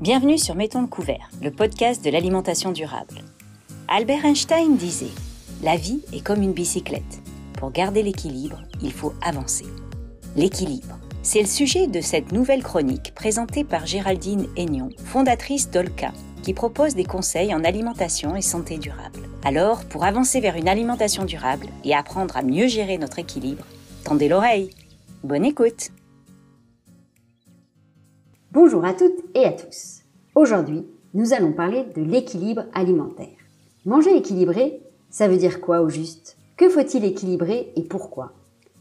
Bienvenue sur Mettons le couvert, le podcast de l'alimentation durable. Albert Einstein disait La vie est comme une bicyclette. Pour garder l'équilibre, il faut avancer. L'équilibre, c'est le sujet de cette nouvelle chronique présentée par Géraldine Aignon, fondatrice d'Olka, qui propose des conseils en alimentation et santé durable. Alors, pour avancer vers une alimentation durable et apprendre à mieux gérer notre équilibre, tendez l'oreille. Bonne écoute Bonjour à toutes et à tous. Aujourd'hui, nous allons parler de l'équilibre alimentaire. Manger équilibré, ça veut dire quoi au juste? Que faut-il équilibrer et pourquoi?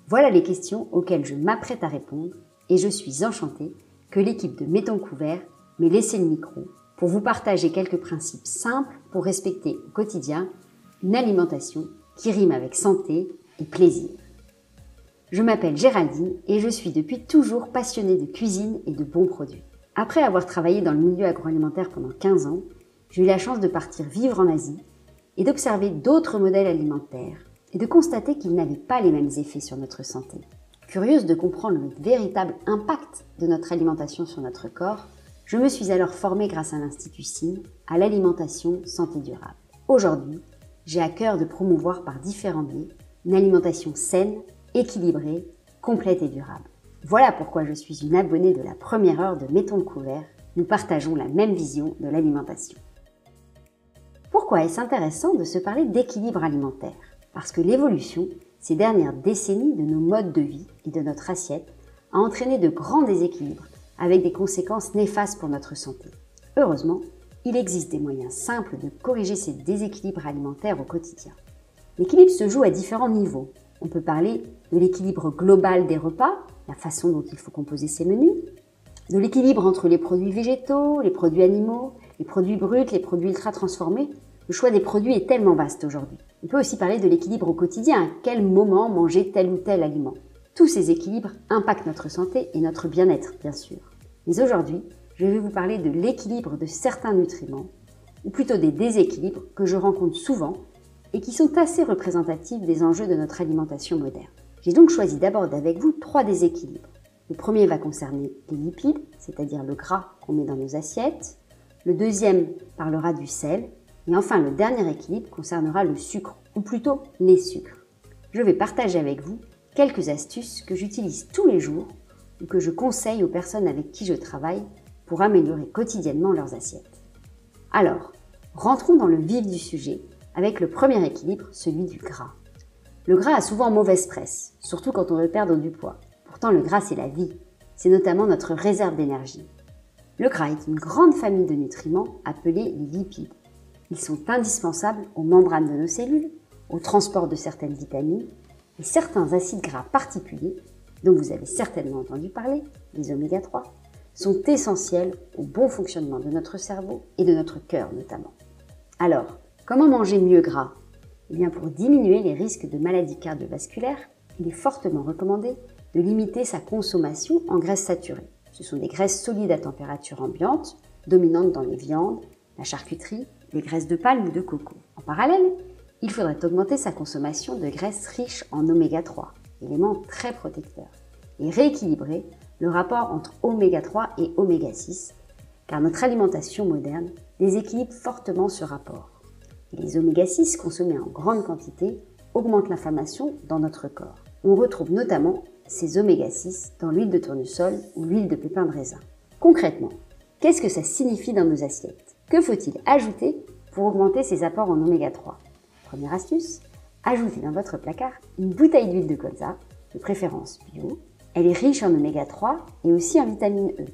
Voilà les questions auxquelles je m'apprête à répondre et je suis enchantée que l'équipe de Mettons Couvert m'ait laissé le micro pour vous partager quelques principes simples pour respecter au quotidien une alimentation qui rime avec santé et plaisir. Je m'appelle Géraldine et je suis depuis toujours passionnée de cuisine et de bons produits. Après avoir travaillé dans le milieu agroalimentaire pendant 15 ans, j'ai eu la chance de partir vivre en Asie et d'observer d'autres modèles alimentaires et de constater qu'ils n'avaient pas les mêmes effets sur notre santé. Curieuse de comprendre le véritable impact de notre alimentation sur notre corps, je me suis alors formée grâce à l'Institut SIM à l'alimentation santé durable. Aujourd'hui, j'ai à cœur de promouvoir par différents biais une alimentation saine équilibrée, complète et durable. Voilà pourquoi je suis une abonnée de la première heure de Mettons le couvert. Nous partageons la même vision de l'alimentation. Pourquoi est-ce intéressant de se parler d'équilibre alimentaire? Parce que l'évolution, ces dernières décennies de nos modes de vie et de notre assiette, a entraîné de grands déséquilibres avec des conséquences néfastes pour notre santé. Heureusement, il existe des moyens simples de corriger ces déséquilibres alimentaires au quotidien. L'équilibre se joue à différents niveaux, on peut parler de l'équilibre global des repas, la façon dont il faut composer ses menus, de l'équilibre entre les produits végétaux, les produits animaux, les produits bruts, les produits ultra transformés. Le choix des produits est tellement vaste aujourd'hui. On peut aussi parler de l'équilibre au quotidien, à quel moment manger tel ou tel aliment? Tous ces équilibres impactent notre santé et notre bien-être, bien sûr. Mais aujourd'hui, je vais vous parler de l'équilibre de certains nutriments, ou plutôt des déséquilibres que je rencontre souvent et qui sont assez représentatives des enjeux de notre alimentation moderne. J'ai donc choisi d'aborder avec vous trois déséquilibres. Le premier va concerner les lipides, c'est-à-dire le gras qu'on met dans nos assiettes. Le deuxième parlera du sel. Et enfin, le dernier équilibre concernera le sucre, ou plutôt les sucres. Je vais partager avec vous quelques astuces que j'utilise tous les jours ou que je conseille aux personnes avec qui je travaille pour améliorer quotidiennement leurs assiettes. Alors, rentrons dans le vif du sujet avec le premier équilibre, celui du gras. Le gras a souvent mauvaise presse, surtout quand on veut perdre du poids. Pourtant, le gras, c'est la vie. C'est notamment notre réserve d'énergie. Le gras est une grande famille de nutriments appelés lipides. Ils sont indispensables aux membranes de nos cellules, au transport de certaines vitamines et certains acides gras particuliers, dont vous avez certainement entendu parler, les oméga 3, sont essentiels au bon fonctionnement de notre cerveau et de notre cœur notamment. Alors, Comment manger mieux gras? Eh bien, Pour diminuer les risques de maladies cardiovasculaires, il est fortement recommandé de limiter sa consommation en graisses saturées. Ce sont des graisses solides à température ambiante, dominantes dans les viandes, la charcuterie, les graisses de palme ou de coco. En parallèle, il faudrait augmenter sa consommation de graisses riches en oméga 3, élément très protecteur, et rééquilibrer le rapport entre oméga 3 et oméga 6, car notre alimentation moderne déséquilibre fortement ce rapport. Les oméga 6 consommés en grande quantité augmentent l'inflammation dans notre corps. On retrouve notamment ces oméga 6 dans l'huile de tournesol ou l'huile de pépin de raisin. Concrètement, qu'est-ce que ça signifie dans nos assiettes? Que faut-il ajouter pour augmenter ces apports en oméga 3 Première astuce, ajoutez dans votre placard une bouteille d'huile de colza, de préférence bio. Elle est riche en oméga 3 et aussi en vitamine E.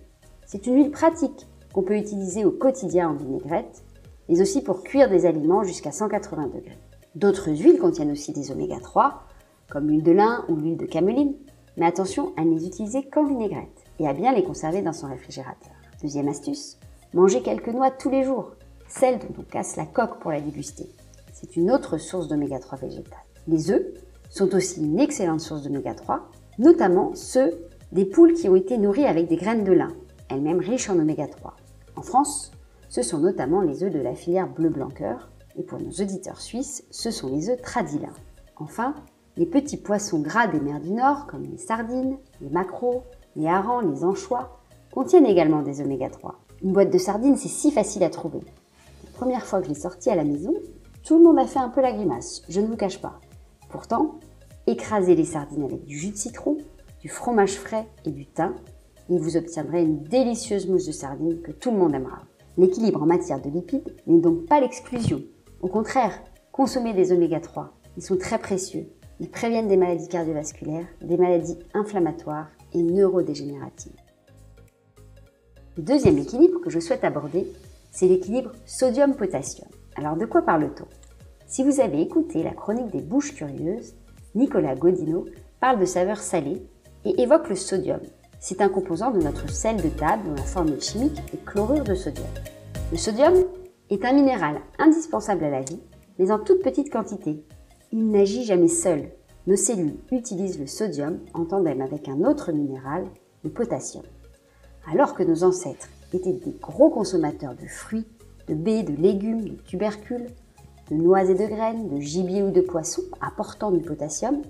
C'est une huile pratique qu'on peut utiliser au quotidien en vinaigrette mais aussi pour cuire des aliments jusqu'à 180 degrés. D'autres huiles contiennent aussi des oméga 3, comme l'huile de lin ou l'huile de cameline, mais attention à ne les utiliser qu'en vinaigrette et à bien les conserver dans son réfrigérateur. Deuxième astuce, manger quelques noix tous les jours, celles dont on casse la coque pour la déguster. C'est une autre source d'oméga 3 végétal. Les œufs sont aussi une excellente source d'oméga 3, notamment ceux des poules qui ont été nourries avec des graines de lin, elles-mêmes riches en oméga 3. En France, ce sont notamment les œufs de la filière bleu blanc et pour nos auditeurs suisses, ce sont les œufs Tradilin. Enfin, les petits poissons gras des mers du Nord, comme les sardines, les maquereaux, les harengs, les anchois, contiennent également des oméga 3. Une boîte de sardines, c'est si facile à trouver. La première fois que je l'ai à la maison, tout le monde a fait un peu la grimace, je ne vous cache pas. Pourtant, écrasez les sardines avec du jus de citron, du fromage frais et du thym, et vous obtiendrez une délicieuse mousse de sardines que tout le monde aimera. L'équilibre en matière de lipides n'est donc pas l'exclusion. Au contraire, consommez des oméga 3. Ils sont très précieux. Ils préviennent des maladies cardiovasculaires, des maladies inflammatoires et neurodégénératives. Le deuxième équilibre que je souhaite aborder, c'est l'équilibre sodium-potassium. Alors de quoi parle-t-on? Si vous avez écouté la chronique des bouches curieuses, Nicolas Godino parle de saveurs salées et évoque le sodium. C'est un composant de notre sel de table dont la formule chimique est chlorure de sodium. Le sodium est un minéral indispensable à la vie, mais en toute petite quantité. Il n'agit jamais seul. Nos cellules utilisent le sodium en tandem avec un autre minéral, le potassium. Alors que nos ancêtres étaient des gros consommateurs de fruits, de baies, de légumes, de tubercules, de noix et de graines, de gibier ou de poissons apportant du potassium,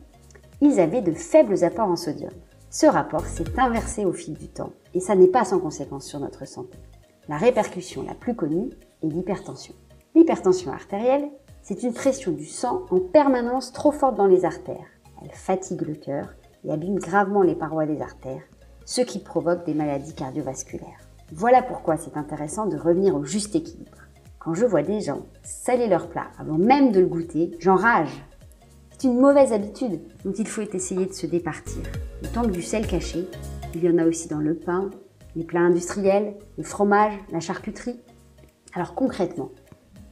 ils avaient de faibles apports en sodium. Ce rapport s'est inversé au fil du temps et ça n'est pas sans conséquence sur notre santé. La répercussion la plus connue est l'hypertension. L'hypertension artérielle, c'est une pression du sang en permanence trop forte dans les artères. Elle fatigue le cœur et abîme gravement les parois des artères, ce qui provoque des maladies cardiovasculaires. Voilà pourquoi c'est intéressant de revenir au juste équilibre. Quand je vois des gens saler leur plat avant même de le goûter, j'enrage. C'est une mauvaise habitude dont il faut essayer de se départir. Le temps du sel caché, il y en a aussi dans le pain, les plats industriels, le fromage, la charcuterie. Alors concrètement,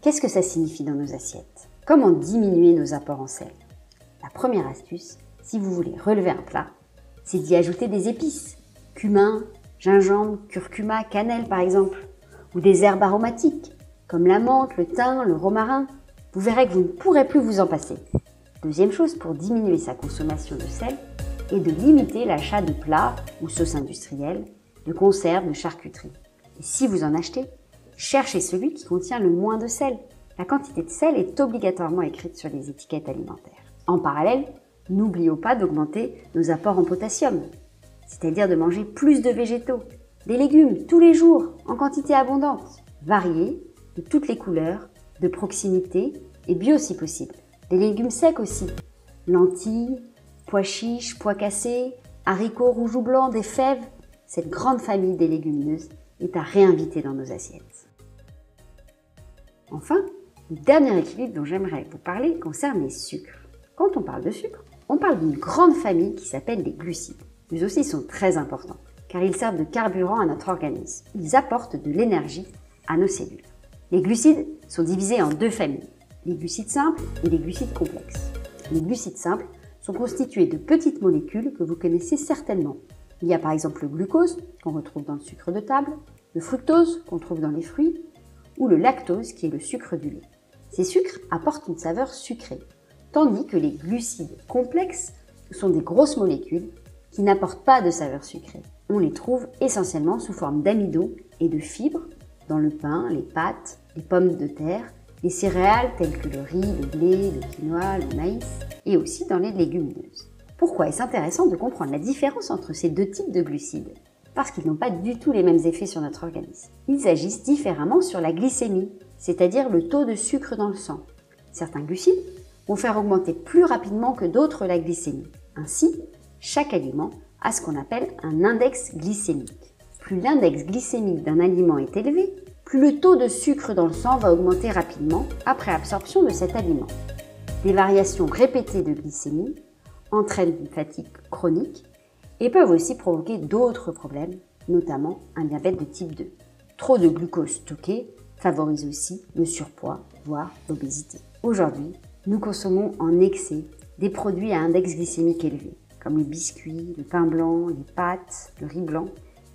qu'est-ce que ça signifie dans nos assiettes? Comment diminuer nos apports en sel? La première astuce, si vous voulez relever un plat, c'est d'y ajouter des épices cumin, gingembre, curcuma, cannelle par exemple, ou des herbes aromatiques comme la menthe, le thym, le romarin. Vous verrez que vous ne pourrez plus vous en passer. Deuxième chose pour diminuer sa consommation de sel est de limiter l'achat de plats ou sauces industrielles, de conserves, de charcuterie. Et si vous en achetez, cherchez celui qui contient le moins de sel. La quantité de sel est obligatoirement écrite sur les étiquettes alimentaires. En parallèle, n'oublions pas d'augmenter nos apports en potassium c'est-à-dire de manger plus de végétaux, des légumes tous les jours en quantité abondante, variés, de toutes les couleurs, de proximité et bio si possible. Des légumes secs aussi, lentilles, pois chiches, pois cassés, haricots rouges ou blancs, des fèves. Cette grande famille des légumineuses est à réinviter dans nos assiettes. Enfin, le dernier équilibre dont j'aimerais vous parler concerne les sucres. Quand on parle de sucre, on parle d'une grande famille qui s'appelle les glucides mais aussi sont très importants, car ils servent de carburant à notre organisme. Ils apportent de l'énergie à nos cellules. Les glucides sont divisés en deux familles, les glucides simples et les glucides complexes. Les glucides simples sont constitués de petites molécules que vous connaissez certainement. Il y a par exemple le glucose, qu'on retrouve dans le sucre de table, le fructose, qu'on trouve dans les fruits, ou le lactose, qui est le sucre du lait. Ces sucres apportent une saveur sucrée, tandis que les glucides complexes sont des grosses molécules qui n'apportent pas de saveur sucrée. On les trouve essentiellement sous forme d'amidon et de fibres dans le pain, les pâtes, les pommes de terre, les céréales telles que le riz, le blé, le quinoa, le maïs et aussi dans les légumineuses. Pourquoi est-ce intéressant de comprendre la différence entre ces deux types de glucides? Parce qu'ils n'ont pas du tout les mêmes effets sur notre organisme. Ils agissent différemment sur la glycémie, c'est-à-dire le taux de sucre dans le sang. Certains glucides vont faire augmenter plus rapidement que d'autres la glycémie. Ainsi, chaque aliment a ce qu'on appelle un index glycémique. Plus l'index glycémique d'un aliment est élevé, plus le taux de sucre dans le sang va augmenter rapidement après absorption de cet aliment. Des variations répétées de glycémie entraînent une fatigue chronique et peuvent aussi provoquer d'autres problèmes, notamment un diabète de type 2. Trop de glucose stocké favorise aussi le surpoids, voire l'obésité. Aujourd'hui, nous consommons en excès des produits à index glycémique élevé comme les biscuits, le pain blanc, les pâtes, le riz blanc,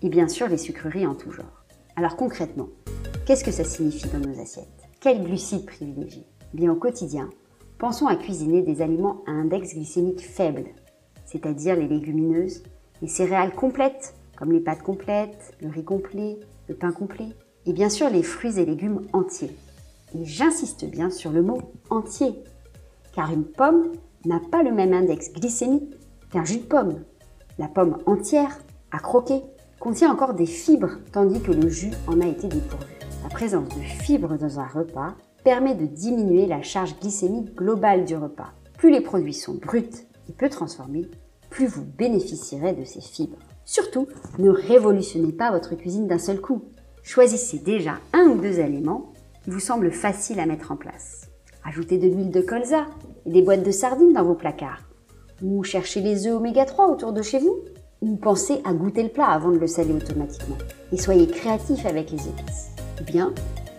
et bien sûr les sucreries en tout genre. Alors concrètement, qu'est-ce que ça signifie dans nos assiettes? Quels glucides privilégier? Bien au quotidien, pensons à cuisiner des aliments à index glycémique faible, c'est-à-dire les légumineuses, les céréales complètes, comme les pâtes complètes, le riz complet, le pain complet, et bien sûr les fruits et légumes entiers. Et j'insiste bien sur le mot entier, car une pomme n'a pas le même index glycémique qu'un jus de pomme. La pomme entière, à croquer, contient encore des fibres tandis que le jus en a été dépourvu. La présence de fibres dans un repas permet de diminuer la charge glycémique globale du repas. Plus les produits sont bruts et peu transformés, plus vous bénéficierez de ces fibres. Surtout, ne révolutionnez pas votre cuisine d'un seul coup. Choisissez déjà un ou deux éléments qui vous semblent faciles à mettre en place. Ajoutez de l'huile de colza et des boîtes de sardines dans vos placards. Ou cherchez les œufs oméga 3 autour de chez vous. Pensez à goûter le plat avant de le saler automatiquement. Et soyez créatif avec les épices. Ou bien,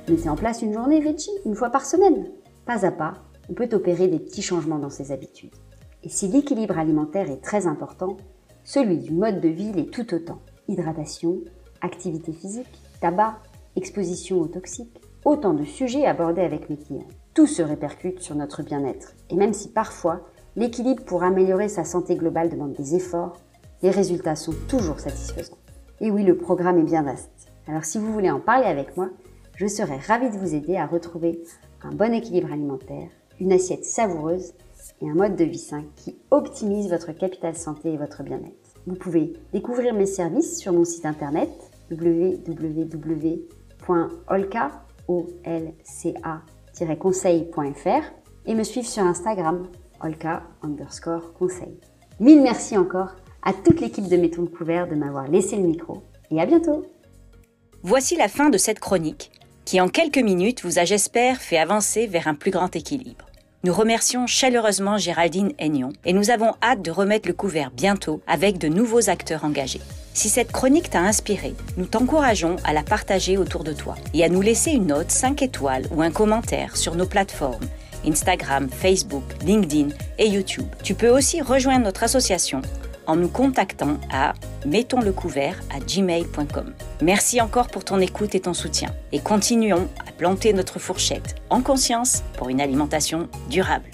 mettez en place une journée veggie une fois par semaine. Pas à pas, on peut opérer des petits changements dans ses habitudes. Et si l'équilibre alimentaire est très important, celui du mode de vie l'est tout autant. Hydratation, activité physique, tabac, exposition aux toxiques, autant de sujets abordés avec mes clients. Tout se répercute sur notre bien-être. Et même si parfois l'équilibre pour améliorer sa santé globale demande des efforts, les résultats sont toujours satisfaisants. Et oui, le programme est bien vaste. Alors si vous voulez en parler avec moi, je serai ravie de vous aider à retrouver un bon équilibre alimentaire, une assiette savoureuse et un mode de vie sain qui optimise votre capital santé et votre bien-être. Vous pouvez découvrir mes services sur mon site internet www.olca-conseil.fr et me suivre sur Instagram olka underscore conseil. Mille merci encore à toute l'équipe de Mettons le couvert de m'avoir laissé le micro et à bientôt. Voici la fin de cette chronique qui en quelques minutes vous a j'espère fait avancer vers un plus grand équilibre. Nous remercions chaleureusement Géraldine Aignon et nous avons hâte de remettre le couvert bientôt avec de nouveaux acteurs engagés. Si cette chronique t'a inspiré, nous t'encourageons à la partager autour de toi et à nous laisser une note 5 étoiles ou un commentaire sur nos plateformes Instagram, Facebook, LinkedIn et YouTube. Tu peux aussi rejoindre notre association en nous contactant à mettonslecouvert à gmail.com. Merci encore pour ton écoute et ton soutien. Et continuons à planter notre fourchette en conscience pour une alimentation durable.